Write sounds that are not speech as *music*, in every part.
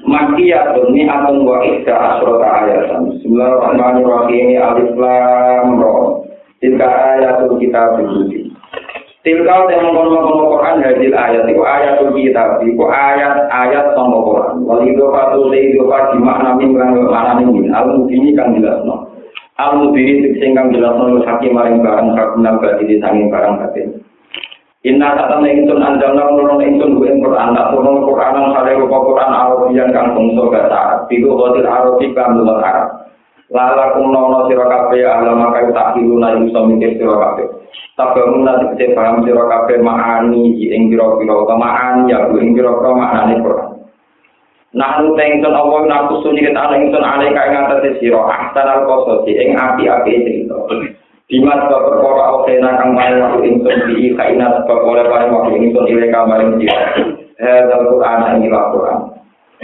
Makiyatun ni atun wa asrota ayatan. Bismillahirrahmanirrahim. Alif lam ra. Tilka ayatul kitab suci. Tilka yang mengkono-kono Quran hadil ayat itu ayatul kitab itu ayat-ayat sama Quran. Wal le itu pati makna min makna min al mubini kang jelasno. Al mubini sing kang jelasno hakim maring barang kagunang berarti sanging barang batin. Inna satana ingsun andalna nurun ingsun buin Quran, tak turun Quran yang sare rupa Quran Arabian kang bahasa Arab. Biku khotil Arabi kang luwih Arab. Lala kunono sira kabeh ahla maka tak hiluna iso mikir sira kabeh. Tabangun nanti kece paham sira kabeh ma'ani ing pira-pira kemaan ya ing pira-pira maknane Quran. Nah, nu tengson apa nafsu suni kita ana ingsun ale kae ngatas sira ahsanal qasasi ing api-api cerita. Dimas sebab perkara awsena kang main waktu insun di kaina sebab oleh paling waktu insun ile kamarin dia. Hadal Quran ini Quran.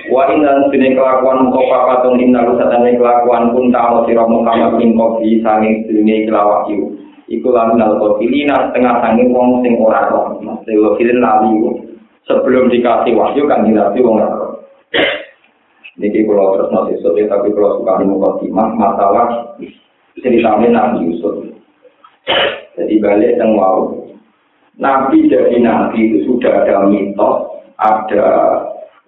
Wa inna sini kelakuan mukofa patun inna kelakuan pun ta'ala sira Muhammad min kofi sanging dunia kelawak yu. Iku lamun al-qofilina setengah sanging wong sing ora roh. Maksudnya qofilin lali Sebelum dikasih wahyu kan dinasti wong roh. Niki kalau terus nanti sore tapi kalau suka di mukadimah masalah ceritanya Nabi Yusuf. Jadi balik yang mau. Nabi jadi nabi itu sudah ada mitos, ada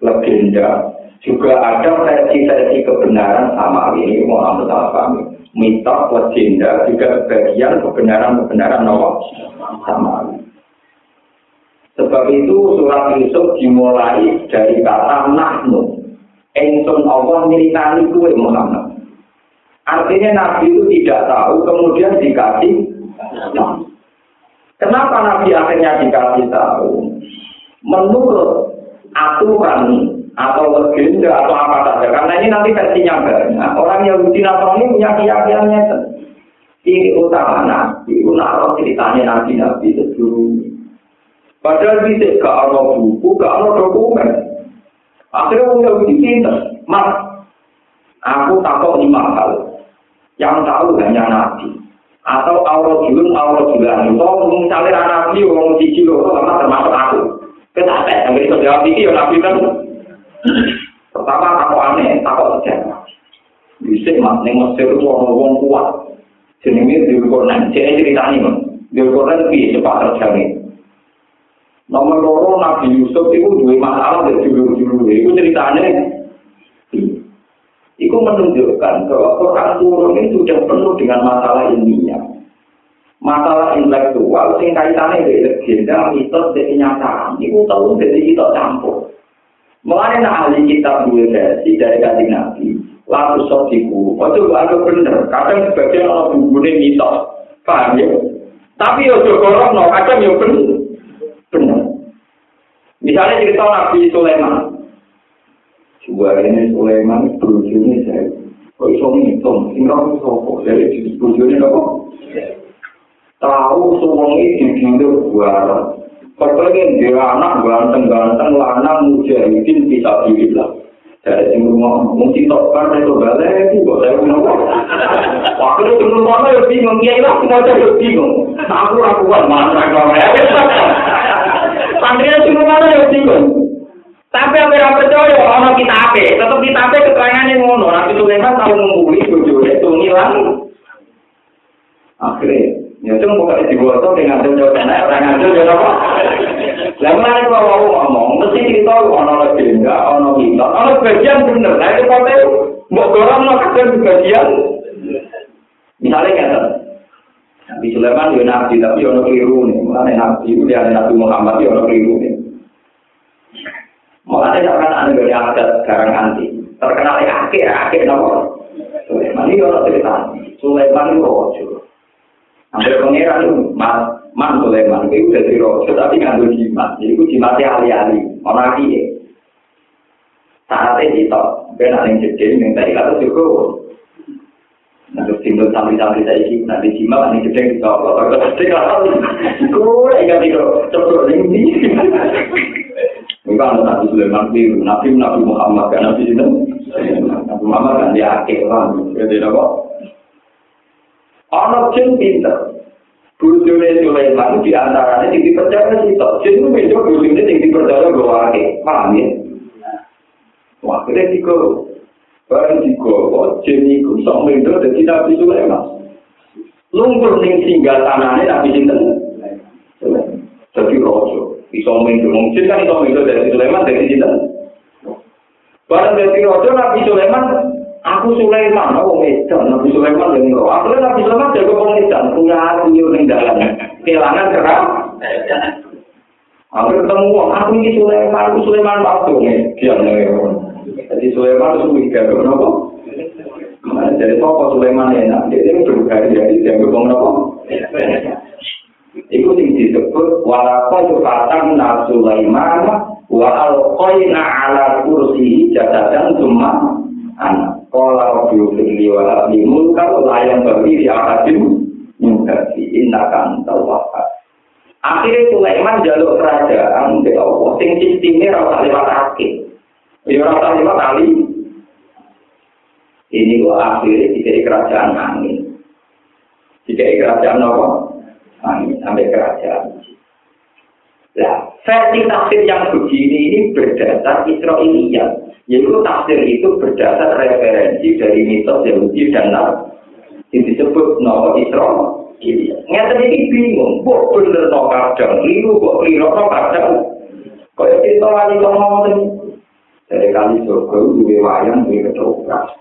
legenda, juga ada versi-versi kebenaran sama ini ambil sama kami. Mitos, legenda, juga bagian kebenaran-kebenaran nomor sama. Sebab itu surat Yusuf dimulai dari kata nahnu. Engson Allah militani kue Muhammad. Artinya Nabi itu tidak tahu, kemudian dikasih Kenapa Nabi akhirnya dikasih tahu? Menurut aturan atau legenda atau apa saja, karena ini nanti versinya banyak. Orang Yahudi Nasrani punya keyakinannya ini utama Nabi, unaro ceritanya Nabi-Nabi sebelumnya. Padahal bisa gak ada buku, gak ada dokumen. Akhirnya orang Yahudi pinter, mas, aku takut lima hal. Yang tahu hanya Nabi. atau auro julun auro julan itu misalnya nabi orang lo sama termasuk aku tes yang bisa jawab ini ya nabi kan. Pertama aku aneh takut saja bisa mas nih mesir itu orang orang kuat. Jenenge Quran jadi ceritanya mas. Quran lebih cepat terjadi nomor loro nabi Yusuf itu dua masalah dari judul-judul itu ceritanya itu menunjukkan bahwa Quran turun ini sudah penuh dengan masalah ilmiah. Masalah intelektual, sing kaitannya dengan legenda, mitos, dan kenyataan. Itu tahu dari kita campur. Mulai ahli kitab dua versi dari kajian Nabi, lalu sotiku, itu lalu benar. Kadang sebagian orang bukunya mitos, paham ya? Tapi ya juga no, kadang ya benar. Misalnya cerita Nabi Sulaiman, Dua ini Sulaiman berujungnya saya. Kok iso ngitung? Tinggal sopo dari jenis berujungnya apa? Tahu semuanya di dulu buara. Kepengen dia anak ganteng-ganteng lanang mujahidin bisa dibilang. Dari sing rumah mesti tok kan itu balik itu kok saya kenapa? Waktu itu rumah ya bingung ya lah semua saya bingung. Aku lakukan mana kalau ya. Santrinya cuma mana ya bingung. Tapi yang percaya, ono kita apa? Tetap kita apa keterangannya ngono. Nabi Sulaiman tahu mengguli bujurnya itu ngilang. Akhirnya, ya itu bukan dibuat dengan jauh sana orang ngambil jauh apa? Lalu nanti kalau ngomong, mesti cerita ono legenda, ono kita, ono bagian bener. Nah itu kata mau dorong mau kadang bagian. Misalnya kan, Nabi Sulaiman ya nabi, tapi ono keliru nih. Mulanya nabi dia Nabi Muhammad ya ono keliru nih. Mulanya jangan ada dari adat sekarang nanti. Terkenal ya akhir, akhir nomor. Sulaiman ini orang cerita. Sulaiman itu rojo. Hampir pengiran itu, man, man Sulaiman itu dari rojo, tapi ngambil jimat. Jadi itu jimatnya ahli-ahli, orang kia. Syaratnya kita, ben ning jeding ning tadi kata cukup. Nah, terus timbul sampai-sampai saya ini, nanti simak, ini gede, kita kalau gede, kalau gue ingat itu, coba ini. Enggak ada Nabi Sulaiman, Nabi Nabi Muhammad, kan Nabi itu. Nabi Muhammad kan dia akhir lah, jadi apa? Anak jin pinter. Bujune Sulaiman di antaranya yang dipercaya sih, jin itu mencoba bujune yang dipercaya akhir, paham ya? Wah, kira Barang digowo, jen iku sok mendo dadi Nabi Sulaiman. Lungkur ning singgah tanahnya Nabi Sinten. Jadi rojo, iso mendo. Mungkin kan iso mendo dari Sulaiman dari Sinten. Barang dari rojo Nabi Sulaiman, aku Sulaiman, aku medan. Nabi Sulaiman yang roh. Aku Nabi Sulaiman jago pengedan, punya hati yang dalam. Kehilangan gerak. Aku ketemu, aku ini Sulaiman, aku Sulaiman waktu. Dia nih, Jadi Sulaiman itu mikir, kenapa? Mana jadi toko Sulaiman enak, dia ini berhari-hari dia ngomong kenapa? Itu yang disebut walakon fatang na Sulaiman wa alqaina ala kursi jadadan cuma anak. Kala rabbiu fili wa abdi mulka layang bagi di akadin mengkaji innakan tawakal. Akhirnya Sulaiman jaluk kerajaan di Allah, sing sistemnya rasa lewat akhir. Ya rasa lima kali. Ini kok akhirnya tiga kerajaan angin. Tiga kerajaan apa? Angin sampai kerajaan. Nah, versi tafsir yang begini ini berdasar Israiliyah. Yaitu tafsir itu berdasar referensi dari mitos Yahudi dan Nabi. Ini disebut Nawa Israel. Nyata ini bingung, kok bener no kadang, liru kok liru no kadang. Kaya kita lagi ngomong dari kali surga itu wayang duwe ketoprak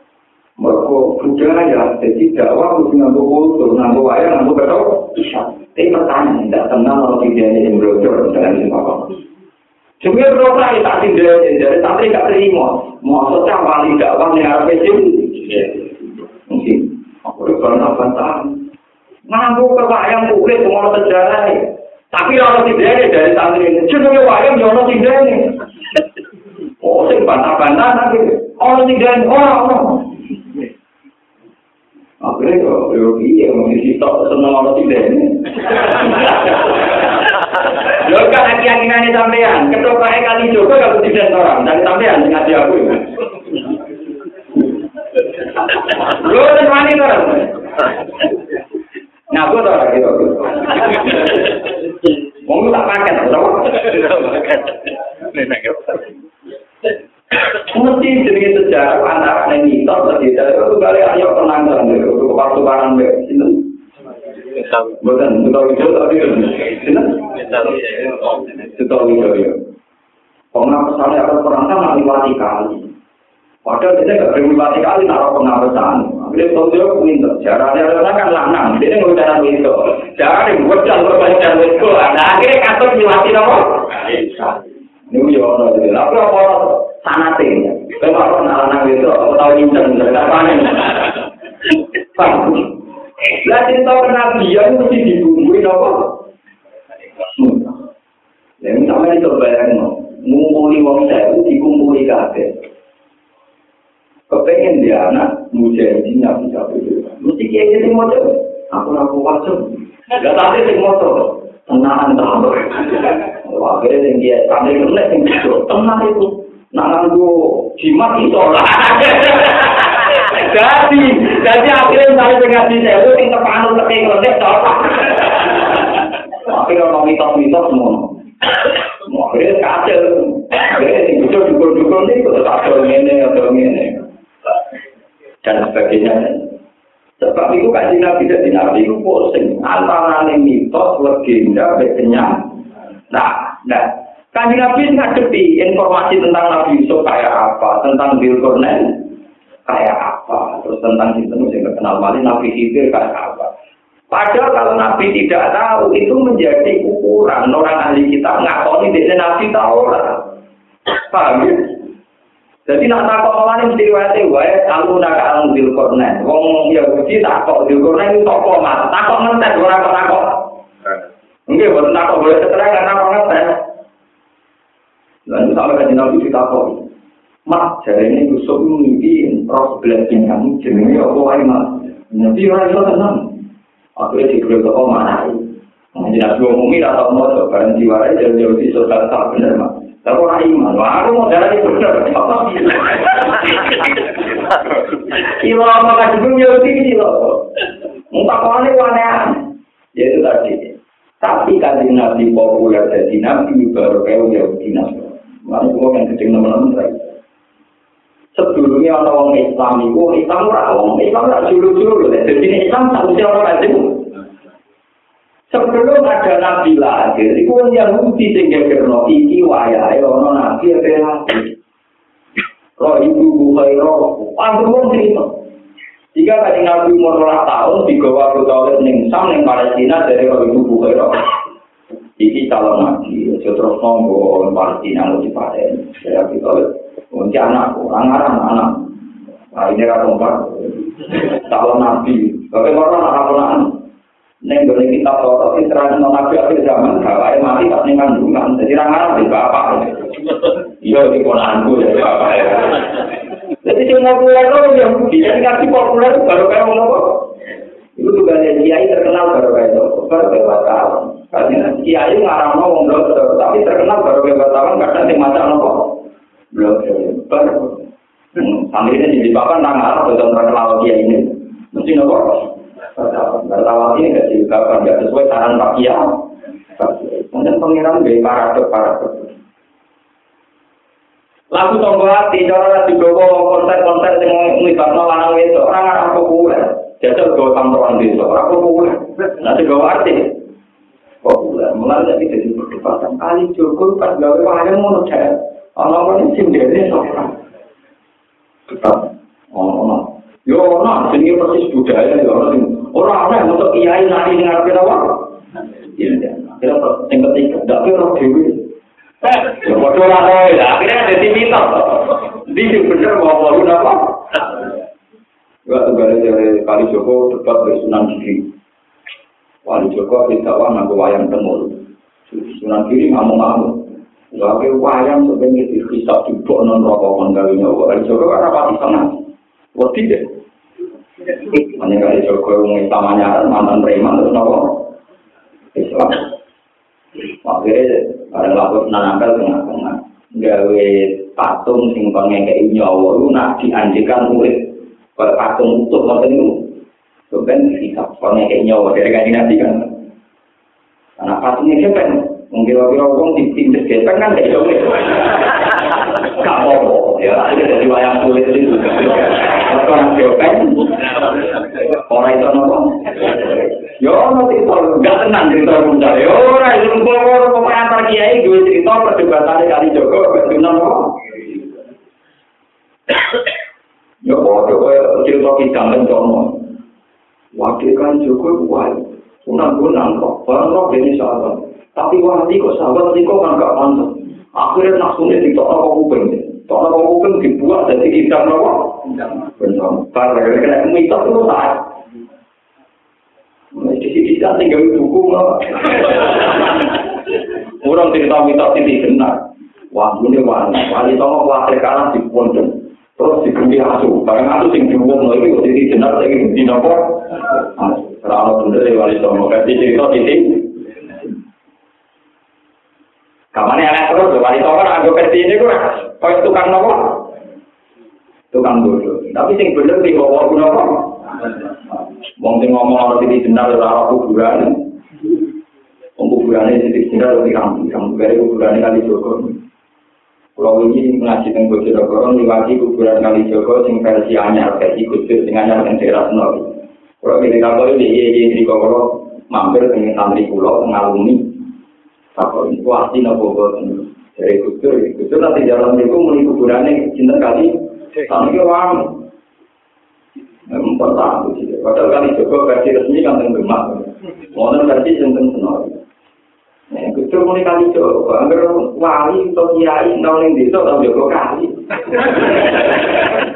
mereka budaya jadi dakwah harus nganggo kultur nganggo wayang nganggo ketoprak tapi pertanyaan tidak tenang kalau tidak ini yang brojol dengan ini apa Sebenarnya berapa ya tak tinggal dari santri gak terima. Maksudnya paling dakwah nih harus pecim. Mungkin aku udah pernah bantah. Nganggu kewayang kulit mau sejarah. Tapi kalau tidak dari santri ini, jenenge wayang jono tidak ini. Oh, sing bantah-bantah nanti. Orang tinggal orang. Akhirnya kok, yo iya, mesti sitok seneng orang tinggal ini. Yo kan lagi keyakinan ini sampean, ketua kali Joko kalau tidak orang, dari sampean dengan dia aku. Lo kan wani orang. Nah, gue tau lagi tuh. Mau *laughs* tak pakai, tau? Nenek. Mesti jenenge sejarah antara ini mitos dan tidak itu kali ayo penanggalan itu untuk pasukan itu. Bukan, kita itu tadi Kita itu ya. Pengapesannya akan perangkat nanti mati kali. Padahal kita nggak boleh mati kali naruh pengapesan. Dia tahu dia pinter. Caranya orang kan lanang. Dia nggak cara itu. Cara yang buat jangan berbaca itu. Nah akhirnya kantor mati apa? Ini ya orang itu. Apa sanate. Kok ora nang itu, aku tau nyinceng dari kapane. Lah cerita kenabian mesti dibumbui apa? Ya ini sampai itu bayang ngumpuli wong sewu dikumpuli kabeh. Kepengen dia anak mujahidin nabi sapi Mesti kiai jadi motor, aku aku wajib. Gak tapi sing motor, tenang tenang. Akhirnya yang dia sampai kena yang tenang itu. Nah, nganggo jimat itu lah. *laughs* Jadi, jadi akhirnya misalnya dengan di sewu, yang terpanut ke yang lebih cocok. Akhirnya orang mitos-mitos semua. Akhirnya kacau. Akhirnya yang bisa dukul-dukul ini, kita kacau ini, atau ini. Dan sebagainya. Sebab itu kan Nabi jadi Nabi itu pusing. Antara mitos, legenda, kenyang. Nah, nah, Kanji Nabi ngadepi informasi tentang Nabi Yusuf kayak apa, tentang Bilkornen kayak apa, terus tentang itu yang terkenal malin Nabi Khidir kayak apa. Padahal kalau Nabi tidak tahu, itu menjadi ukuran orang ahli kita ngakoni dia Nabi tahu lah. Paham ya? Jadi nak takut malah mesti riwayatnya wae kalau nak alam Bilkornen. Wong Yahudi takut Bilkornen itu toko mas, takut ngetes orang takut. Enggak, bukan takut boleh keterangan takut ngetes. Dan sampai kan Nabi ditakoi. Mak, jari ini Yusuf mimpi roh sebelah pinggang jenenge apa wae mak. Nanti orang itu tenang. Akhirnya diberi toko mana Jadi nabi umumi atau mau barang jiwarai jauh-jauh di surga tak benar mak. Tapi orang iman, wah aku mau jalan itu benar. Kilo apa kasih dunia ini kilo. Muka kone wane Ya itu tadi. Tapi kajian nabi populer jadi nabi baru kayak Yahudi nabi. Mana semua yang kecil teman-teman Sebelumnya orang orang Islam itu, Islam ora orang Islam ora julu-julu. Jadi Islam tak mesti orang lazim. Sebelum ada Nabi lahir, itu yang Yahudi sehingga kerana iki wayai orang Nabi ada lagi. Roh ibu bukai roh, panggil wong cerita. Jika tadi Nabi umur tahun, digawa ke Tauhid ning Sam ning Palestina dari roh ibu bukai roh. Iki calon Nabi, terus nonggo Palestina lu dipaten. Jadi Tauhid Kunci anak, orang arah anak. Nah ini kan tempat calon nabi. Tapi orang anak anak Neng boleh kita foto di terang nabi akhir zaman. Bapaknya mati tak nih kandungan. Jadi orang arah di bapak. Iya di ponanku ya bapak ya. Jadi si populer loh yang bisa dikasih populer baru kayak ngomong Itu juga kiai terkenal baru kayak itu. Baru kayak wartawan. Karena kiai ngarang ngomong tapi terkenal baru wartawan karena si macam nopo. belum bar sambil ini jadi papan nang arah betul terkenal dia ini. Mesti nopo? Bertawal ini gak sih kapan gak sesuai saran pak kia kemudian pengiran dari paradok paradok. Lagu tonggo hati cara di gowo konser-konser yang melibatkan lanang itu orang arah populer jajal gowo tampuan desa orang populer nanti gowo arti mulai dari jadi perdebatan kali cukup pas gawe wahana mau Ana ini sindene sapa? Tetap ono. Yo ono sing persis budaya yo ono sing ora ana untuk kiai nari arep apa? Iya, kira sing ketiga, ndak kira dhewe. Ya padha ora kowe lah, akhirnya dadi mitos. Di sing bener mau apa? Gak tunggal dari kali Joko debat dari Sunan Giri. Wali Joko kita wah wayang temur. Sunan Giri ngamuk-ngamuk. Lalu wayang sebenarnya dihisap di bawah non rokok menggali nyawa. Kali Joko kan apa di sana? Wah tidak. Hanya kali Joko yang nyaran mantan preman terus nopo Islam. Akhirnya ada lalu nanangkal tengah-tengah. Gawe patung sing pengekei nyawa itu nak dianjikan urip. Kalau patung utuh ngoten itu. Sebenarnya dihisap pengekei nyawa dari kajian nanti kan. Karena patungnya siapa Mungkin kira-kira wong ditindas gesek kan gak iso. Gak apa-apa, ya ini dari wayang kulit itu. Kalau orang geopeng, orang itu nopo. Yo, nanti itu gak tenang cerita muncul. Yo, orang itu ngomong pemain antar kiai dua cerita perdebatan kali Joko, betul nopo. Yo, kok cerita kita mencono. Wakil kan Joko kuat. Unang-unang kok, barang kok ini salah. Tapi wali kok sahabat kok kan gak pantas. Akhirnya nafsunya di toko kuping. Toko kuping dibuat dari kita apa? Benar. Karena kena mitos itu saat. Di sini kita tinggal buku Orang cerita mitos ini benar. Wah, ini wali. Wali toko khawatir kalah di pondok. Terus diganti asu. Barang asu sing diumum lagi, jadi benar lagi di nopo. Kalau bener wali toko kasih cerita titik. Kamane anak terus, wali toko nak anggo versi ini kok kau tukang nopo? Tukang bodoh. Tapi sing bener di bawah guna apa? Wong sing ngomong orang ini benar ora kuburan. Wong kuburan ini titik benar di kampung, kampung dari kuburan kali Joko. Kalau ini mengaji tentang Bojonegoro, diwaki kuburan kali Joko, sing versi anyar, versi khusus, anyar yang daerah Senawi. Kalau ini kapal ini, iya, iya, di Kokoro, mampir dengan santri pulau, mengalumi, Takut itu hati nopo boten. Dari kusur, kusur nanti jalan itu mulai kuburannya cinta kali. Kami ke wang. Empat. Padahal kali Joko versi resmi kan tenggemak. Mohon versi tentang senor. Nah, kusur mulai kali Joko. Angger wali atau kiai nol yang desa atau Joko kali. *laughs*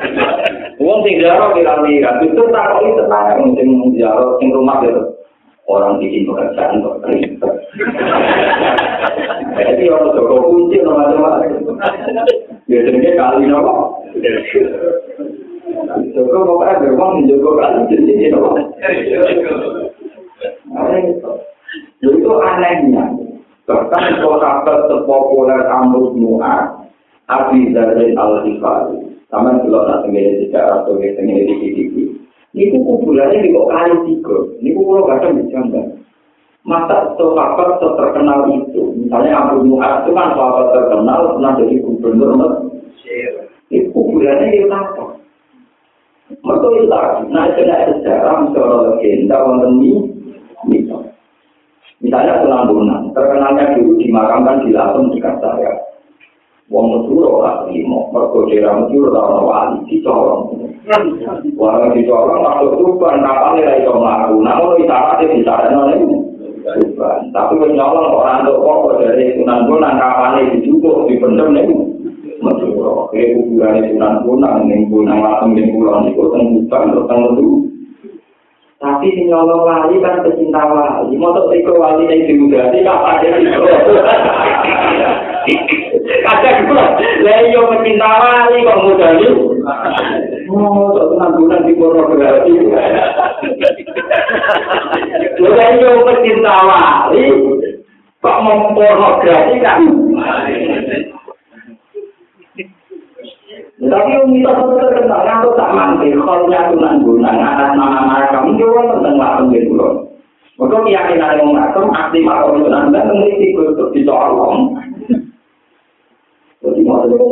Uang sing jaro kira-kira. Kusur tak kali tenang. Sing jaro sing rumah gitu. orang bikin pekerjaan kok. Jadi orang Joko kunci macam-macam. Biasanya kali nopo. Joko pokoknya beruang Joko kali jadi nopo. Itu anehnya. Bahkan sahabat terpopuler Amrul Nu'ad, Abi Zarin Al-Hifari. Sama kalau nak tenggiri sejarah atau tenggiri di Niku kuburannya di kok kali tiga. Niku kalau kadang bercanda. Masa sahabat terkenal itu, misalnya Abu Muhammad itu kan sahabat terkenal, pernah jadi gubernur Mesir. Itu kuburannya di apa? Mereka itu lagi. Nah, itu ada sejarah, misalnya legenda, wonten misalnya. Bonang, terkenalnya dulu dimakamkan di Lampung dekat saya. Wong Madura lah terima, mereka daerah Madura lah orang wali, dicolong. Wong dicolong, masuk tuban, kapalnya lah itu melaku. Namun kita ada di sana, tuban. Tapi menyolong orang untuk pokok dari Sunan Bonang, kapalnya dicukup, dipendem nih. Madura, kayak kuburan Sunan Bonang, nih Bonang Lampung, nih Pulau, nih Koteng Tuban, Koteng Madura. Tapi si nyolong wali kan pecinta wali. Tuh tiko wali yang diudasi, kapan dia Kula, lah iya pecinta wali kok mudani. Oh, kok tenang bulan di pornografi. Lah iya pecinta wali kok mau pornografi kan? Tapi yang kita terkenal kan tuh tak mandi, kalau tunan gunang, anak nama kamu juga tentang langsung gitu loh. Maka keyakinan yang ngatur, aktif atau dan memiliki kutub di soal Itu.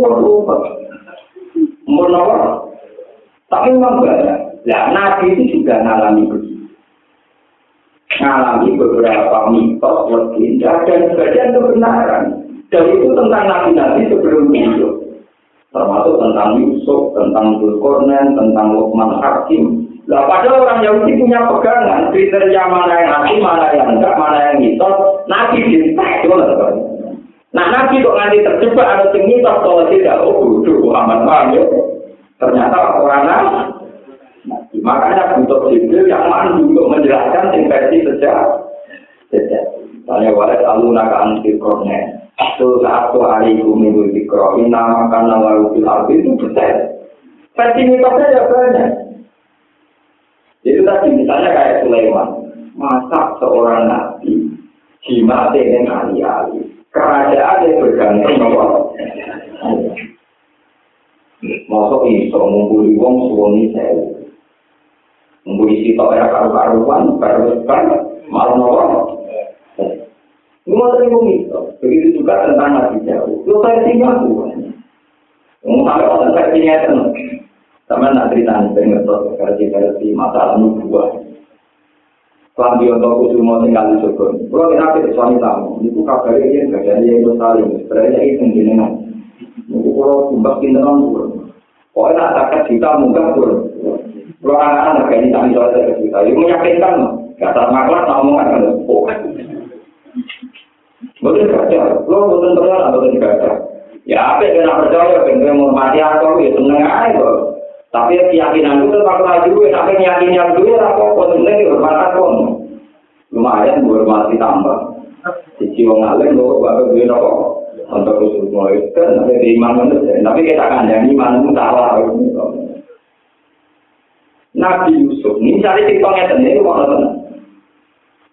Tapi memang banyak. Nah, Nabi itu juga ngalami begitu. Ngalami beberapa mitos, legenda, dan sebagian kebenaran. Dan itu tentang Nabi-Nabi sebelum itu. Termasuk tentang Yusuf, tentang Zulkarnain, tentang Luqman Hakim. Nah, padahal orang Yahudi punya pegangan, kriteria mana yang hati, mana yang enggak, mana yang mitos. Nabi ditek, itu Nah Nabi kok nanti terjebak ada sing mitos kalau tidak oh bodoh Muhammad paham ya. Ternyata orang nah, makanya butuh Jibril yang mampu untuk menjelaskan sing versi sejarah. Tanya walet aluna ka anti korne. Itu saat hari itu minggu dikro. Ina makan nama fil arti itu betul. Versi mitosnya ya banyak. Itu tadi misalnya kayak Sulaiman. Masa seorang nabi jima dengan ahli-ahli kerajaan yang bergantung nopo. Masuk iso ngumpuli wong suwoni sewu. Ngumpuli sitok ya karu-karuan, baru-baru, malah nopo. Mau terima iso. Begitu juga tentang Nabi Jauh. Lu versinya bukan. Ngomong sampai orang versinya itu. Sama cerita nih, pengen versi-versi masalah nubuah. Kelambi untuk kusumo tinggal di Jogor. Kalau kita ke suami tamu, itu kabarnya dia nggak jadi yang saling. Sebenarnya itu jenengan. Itu kalau tumbak kinteran pun. Pokoknya nak takat kita munggah pun. Kalau anak-anak ini tak bisa ada kita. Itu meyakinkan. Gak tak maklar, tak omongan kan. Betul baca. Lo betul terkenal atau betul baca. Ya apa yang kena percaya, pengen menghormati aku, ya seneng aja. Tapi keyakinan itu tetap laju, tapi keyakinan itu ya apa-apa, sebenarnya hormat aku. Lumayan, hormati tambah. Sisi wong alim, lo baru gue nopo. Untuk usul mulai, kan ada di iman Tapi kita kan yang iman itu salah. Nabi Yusuf, ini cari tiktoknya sendiri, kok.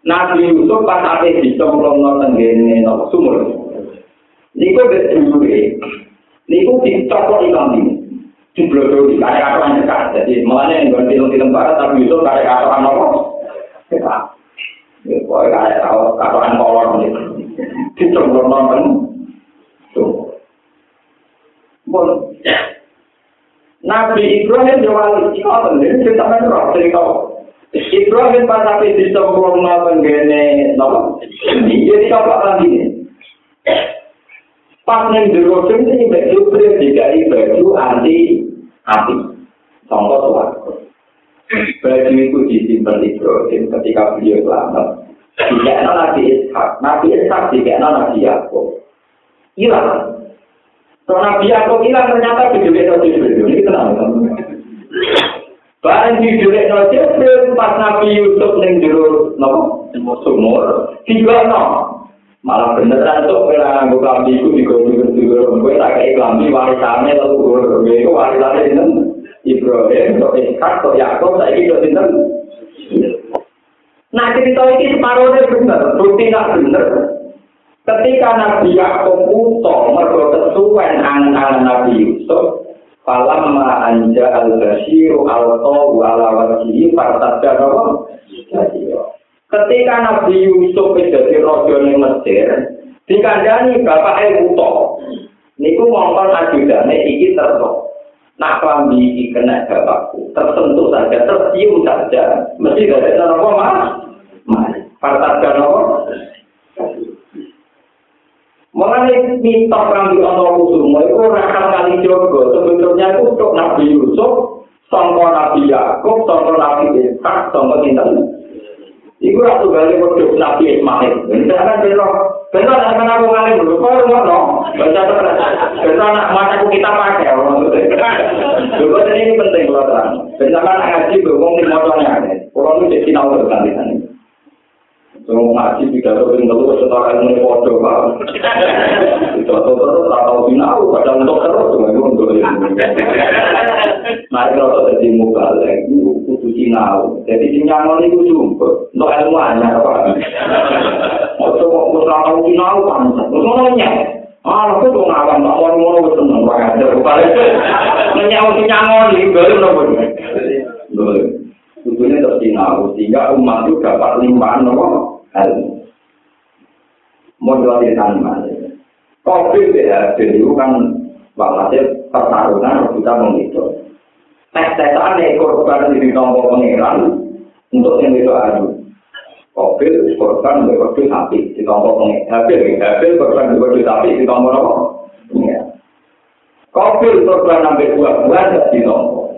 Nabi Yusuf pas ada di cemplong nonton gini, nopo sumur. Niku betul, niku tiktok ikan ini. Diblodori kaya katoran dekat. Jadi mulanya yang gue film-film barat tapi itu kaya apa? Dekat. Ya, pokoknya kaya katoran kolor gitu. Dicembur nonton. Tuh. Bon. Nabi Ibrahim jawab ikatan ini cerita merah cerita. Ibrahim pas tapi dicembur nonton gini, nopo. Jadi apa lagi? Pas neng jero ini baju pria dikai baju anti api. Contoh suatu. Baju itu disimpan di Ibrahim ketika beliau selamat. Jika Nabi Ishak, Nabi Ishak jika Nabi Yaakob hilang. So Nabi Yaakob hilang ternyata video itu video ini kenal Barang di jelek no Jibril pas Nabi Yusuf ning jero napa sumur tiga no malah beneran tuh kira nganggo klambi iku digorong kowe tak kei klambi warisane lalu digorong kowe iku warisane dinten Ibrahim Ishak kok Yakub saiki kok dinten Nah cerita ini separuhnya benar, bukti tidak benar. Ketika Nabi Yakub utuh mergo kesuwen angan-angan Nabi Yusuf, Falamma anja al-basyiru al-tawu ala wajhihi fartadda nawa. Ketika Nabi Yusuf jadi raja ning Mesir, dikandani bapak Uto. Niku ngomong ajudane iki terus. Nak klambi iki kena bapakku, tersentuh saja, tercium saja, mesti gak ada apa mas? Mas, fartadda nawa. Mengenai minta kami Allah semua itu rakan kali jogo. Sebetulnya itu untuk Nabi Yusuf, sangka Nabi Yakub, sangka Nabi Ishak, sangka Intan. Iku ratu kali produk Nabi Ismail. Ini kan belok. Belok akan aku ngalih dulu. Kau ngono. Baca terus. Belok anak mata kita pakai. Dulu ini penting kalau terang. Bersama ngaji berhubung di motornya. Kalau itu jadi sinau berganti-ganti. Semua ngaji tidak tahu yang lalu setara ini foto pak. Tidak tahu terus atau final, kadang untuk terus cuma itu untuk ini. Nah kalau jadi muka lagi, kudu sinau. Jadi sinyaman itu jumpa, untuk ilmu hanya apa? Waktu mau kurang tahu sinau kan, terus ngomongnya. Ah, aku tuh ngawang, tak mau ngomong seneng banget. Menyau sinyaman ini, baru nopo. Tentunya terus sehingga umat itu dapat limpahan nopo. Ilmu. Modal di sana. Covid ya, itu kan walhasil pertarungan kita menghitung. Tes-tesan korban di tombol pengiran untuk yang itu adu. Covid korban berkode sapi di tombol pengiran. Habil korban berkode sapi di tombol apa? Covid korban sampai buah-buah di tombol.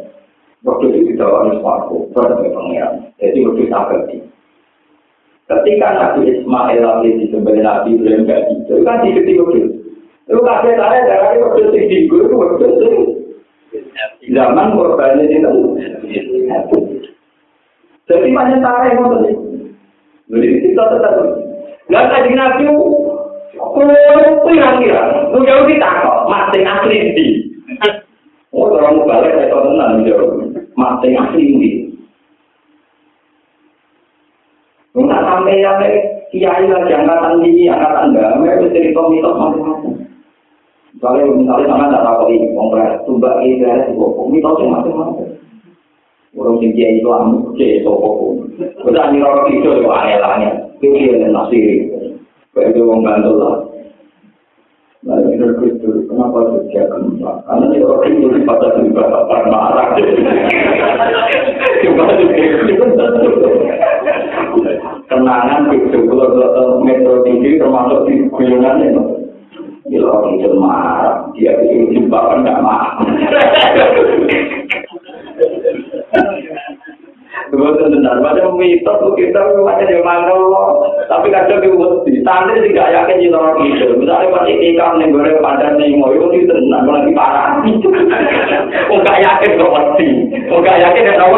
Waktu itu tidak harus waktu, berkode pengiran. Jadi berkode sapi. Ketika Nabi Ismail lagi di sebelah Nabi Ibrahim gak gitu, itu kan di ketika itu. Itu kasih saya dari waktu itu di gue waktu itu zaman korbannya itu. Jadi banyak yang mau tadi. Jadi kita tetap. Gak tadi Nabi pirang-pirang, lu jauh kita kok, mati asli di. Oh, orang balik saya tahu tenang, jauh. Mati asli di. Enggak sampai yang kiai lagi angkatan tinggi, angkatan damai, itu cerita mitos macam-macam. Misalnya, misalnya sama tidak tahu ini, kongres, tumbak ini, dari itu, mitosnya macam-macam. Orang sing kiai itu amu, kiai itu kok. Kita ini orang itu, itu aneh-aneh. Itu kiai yang nasiri. Kayak itu orang gantul lah. Nah, ini itu, kenapa dia kembang? Karena dia orang itu pada juga marah. Cuma itu kenangan di sebuah metro tinggi termasuk di guyongan itu. Gila orang itu marah, dia itu jebakan nggak marah. Terus benar, macam mitos tuh kita macam dia mangkel loh. Tapi kadang dia mesti, santri tidak yakin di orang itu. Misalnya pas ikam nih gue pada nih mau itu tenang, lagi parah. Enggak yakin kok mesti, enggak yakin ya tahu.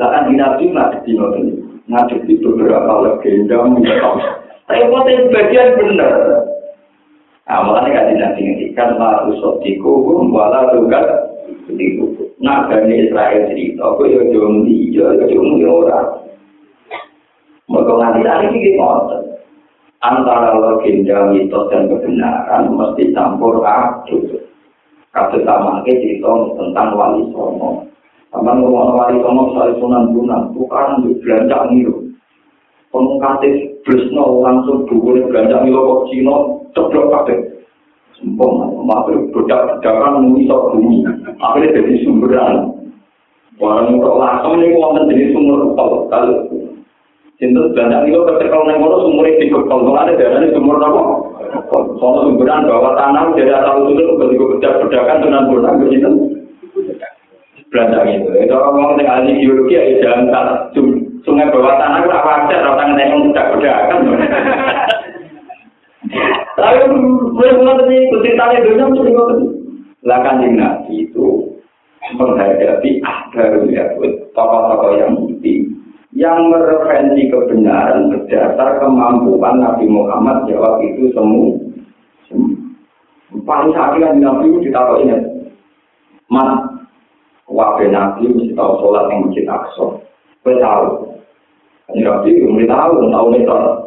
Lah kan di nabi nabi di nabi nabi di beberapa legenda mitos. Tapi potensi bagian benar. Nah, makanya kan di nabi ngendikan la usodiku wala tugas itu. Nah, dari Israel aku ya jom dia, ya jom dia orang. Mereka nganti tadi ini ngotot. Antara legenda mitos dan kebenaran mesti campur aduk. Kasus sama cerita tentang wali songo. Sama ngomong wali songo soal sunan sunan, bukan belanja milu. Pengkatih Bresno langsung dukung belanja milu kok Cina ceplok kabeh. Sumpah, makhluk bedak-bedakan mengisok bumi. Akhirnya jadi sumberan. Barang untuk langsung ini wonten jadi sumber. Kalau Sinten belanja milu ketekel neng kono sumure dikepal. Kalau ada darahnya sumur apa? Soalnya sumberan bawah tanah jadi asal usulnya begitu bedak-bedakan sunan sunan begitu. belanja itu. Itu orang dengan ahli geologi ya jalan sungai bawah tanah itu apa aja orang yang tidak gue ngomong tadi cerita dunia mesti ngomong. Lah kan nabi itu menghadapi ahbarul Yahud, tokoh-tokoh yang bukti yang mereferensi kebenaran berdasar kemampuan Nabi Muhammad jawab itu semua. Paling sakit kan Nabi itu ditaruh ini. Mas, wabah Nabi mesti tahu sholat yang masjid Aqsa. Gue tahu. Nabi mesti tahu, tahu metode.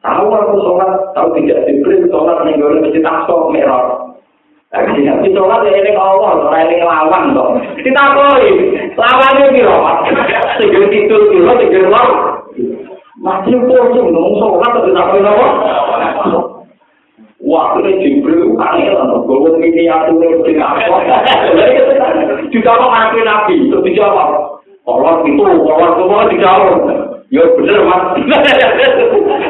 Tahu aku sholat, tahu tidak diberi sholat yang gue masjid Aqsa merah. Tapi sholat ya ini Allah, orang ini lawan dong. Kita koi, lawannya kira, segera tidur kira, segera lawan. Masih pusing, ngomong sholat, tapi tak koi apa? Waktu ini jibril, aneh lah, gue ini aku ini apa? Juga kok ngakuin nabi, terus dijawab. Allah itu, Allah semua dijawab. Ya bener, mas. *laughs*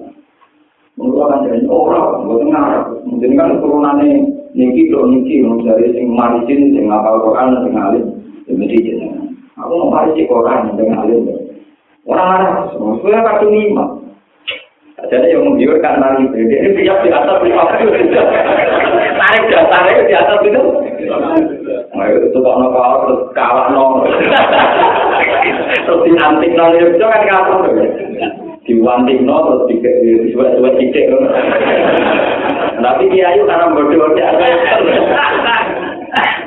Menurut kan jadi orang, buat ngarep. Mungkin kan turunannya niki do niki. Dari sing marisin sing ngapal Quran sing alim. Mesti jenengan. Aku mau marisin Quran sing alim. Orang arah. Semuanya kartu lima jadi yang menggiurkan nari ini siap di atas lima tarik dasarnya di atas itu. Ayo itu kok nopo terus kalah no terus diantik no itu kan kalah diwanting no terus disuat-suat titik tapi dia itu karena bodoh dia saya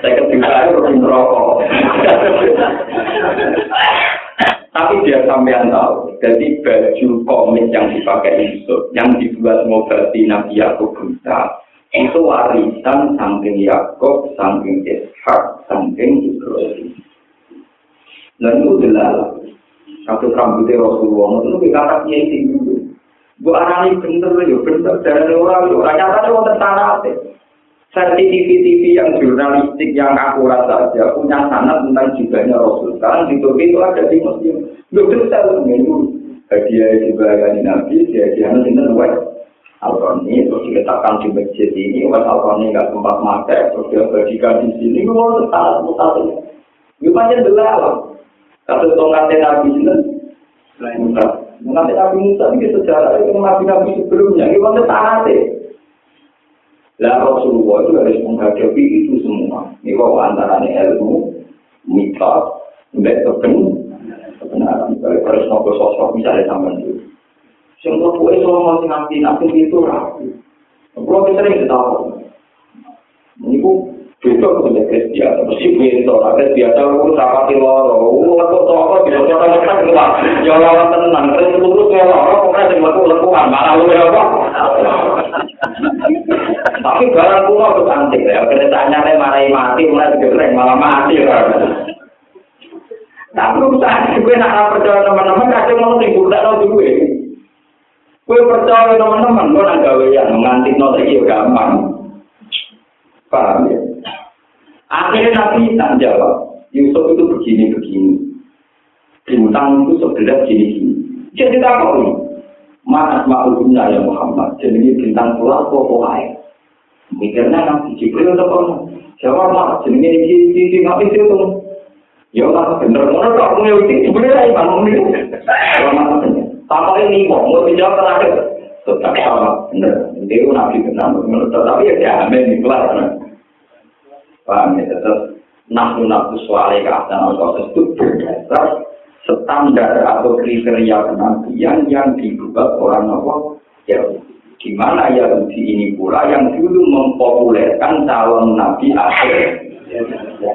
ketika itu pergi merokok. Tapi dia sampean tahu jadi baju komik yang dipakai Yusuf yang dibuat Mobati Nabi Yakub Buta itu warisan samping Yakub samping Ishak samping Ibrahim. Dan itu satu rambutnya Rasulullah itu kita kata kiai tinggi Bu arani bener ya bener dari orang orang nyata wonten sanate. TV TV yang jurnalistik yang akurat saja punya sanat tentang jibanya Rasul. Sekarang di Turki itu ada di muslim. Lu bisa itu hadiah dari Nabi, dia dia nanti wes Al-Qurani terus diletakkan di masjid ini, wes Al-Qurani nggak sempat makai, terus dia bagikan di sini, gue mau sanat mutasi. Gue panjang belah Kata tongkatnya Nabi selain Nanti Nabi Musa ini sejarah itu nabi-nabi sebelumnya, ini wonten sanate. Lah Rasulullah itu harus menghadapi itu semua. Ini kok antara ilmu, mitos, keben, kebenaran. Kalau harus ngobrol sosok misalnya sama itu. Yang kue itu masih nanti nanti itu rapi. Kalau kita sering ketahui. Ini Besok punya Kristian, mesti besok, ada biasa aku sama di loro, aku toko di loro tekan keluar, ya lawan tenang, terus terus ya loro, pokoknya di loro lekuan, malah lu ya kok. Tapi barang kuno tuh cantik ya, keretanya nih marai mati, mulai digereng malah mati kan. Tapi usaha gue nak percaya teman-teman, kadang mau timbul tak tahu gue. Gue percaya teman-teman, gue nak gawe yang nganti nol gampang. Paham ya? Akhirnya Nabi tak jawab. Yusuf itu begini-begini. Bintang itu sebelah gini-gini. Jadi tak tahu. Mana ma'ulumnya ya Muhammad. Jadi ini bintang pulau kok air. Mikirnya Nabi Jibril atau apa? Jawab mak. Jadi ini gini-gini. Nabi itu. Ya Allah, bener. Mana tak punya itu. Sebenarnya iman. Tanpa ini mau. Mau dijawab terakhir. Tetap sama. Bener. Itu Nabi benar. Tapi ya jamin. Ikhlas. paham ya tetap nafsu nafsu soalnya keadaan atau itu berdasar standar atau kriteria kenabian yang dibuat orang apa? Ya gimana ya di ini pula yang dulu mempopulerkan calon nabi akhir. Ya, ya.